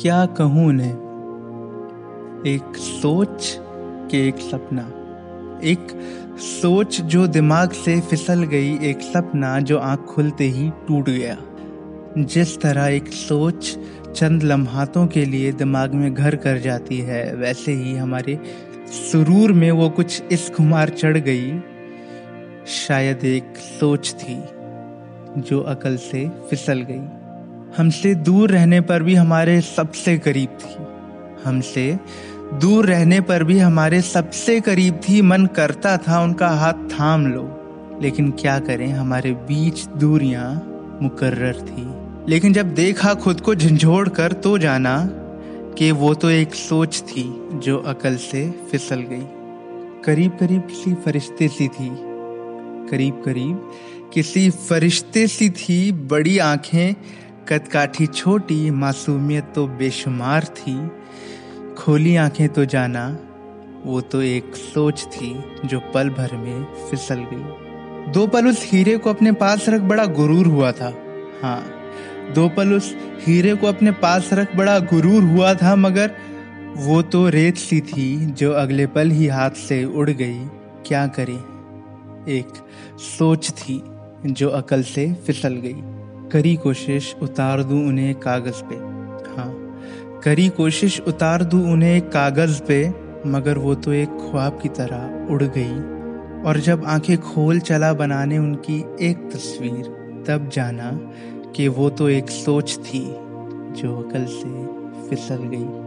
क्या कहूँ उन्हें? एक सोच के एक सपना। एक सोच जो दिमाग से फिसल गई, एक सपना जो आँख खुलते ही टूट गया। जिस तरह एक सोच चंद लम्हातों के लिए दिमाग में घर कर जाती है, वैसे ही हमारे सुरूर में वो कुछ इस खुमार चढ़ गई। शायद एक सोच थी जो अकल से फिसल गई। हमसे दूर रहने पर भी हमारे सबसे करीब थी। हमसे दूर रहने पर भी हमारे सबसे करीब थी। मन करता था उनका हाथ थाम लो। लेकिन क्या करें, हमारे बीच दूरियाँ मुकर्र थी। लेकिन जब देखा खुद को झंझोड़ कर तो जाना कि वो तो एक सोच थी जो अकल से फिसल गई। करीब करीब किसी फरिश्ते सी थी। करीब करीब किसी फरिश्ते सी थी। बड़ी आँखें कदकाठी छोटी, मासूमियत तो बेशुमार थी। खोली आँखें तो जाना, वो तो एक सोच थी जो पल भर में फिसल गई। दो पल उस हीरे को अपने पास रख बड़ा गुरूर हुआ था। हाँ दो पल उस हीरे को अपने पास रख बड़ा गुरूर हुआ था, मगर वो तो रेत सी थी जो अगले पल ही हाथ से उड़ गई। क्या करे? एक सोच थी जो अकल से फिसल गई। करी कोशिश, उतार दूँ उन्हें कागज़ पे। हाँ करी कोशिश, उतार दूँ उन्हें कागज़ पे, मगर वो तो एक ख्वाब की तरह उड़ गई। और जब आँखें खोल चला बनाने उनकी एक तस्वीर, तब जाना कि वो तो एक सोच थी, जो अकल से फिसल गई।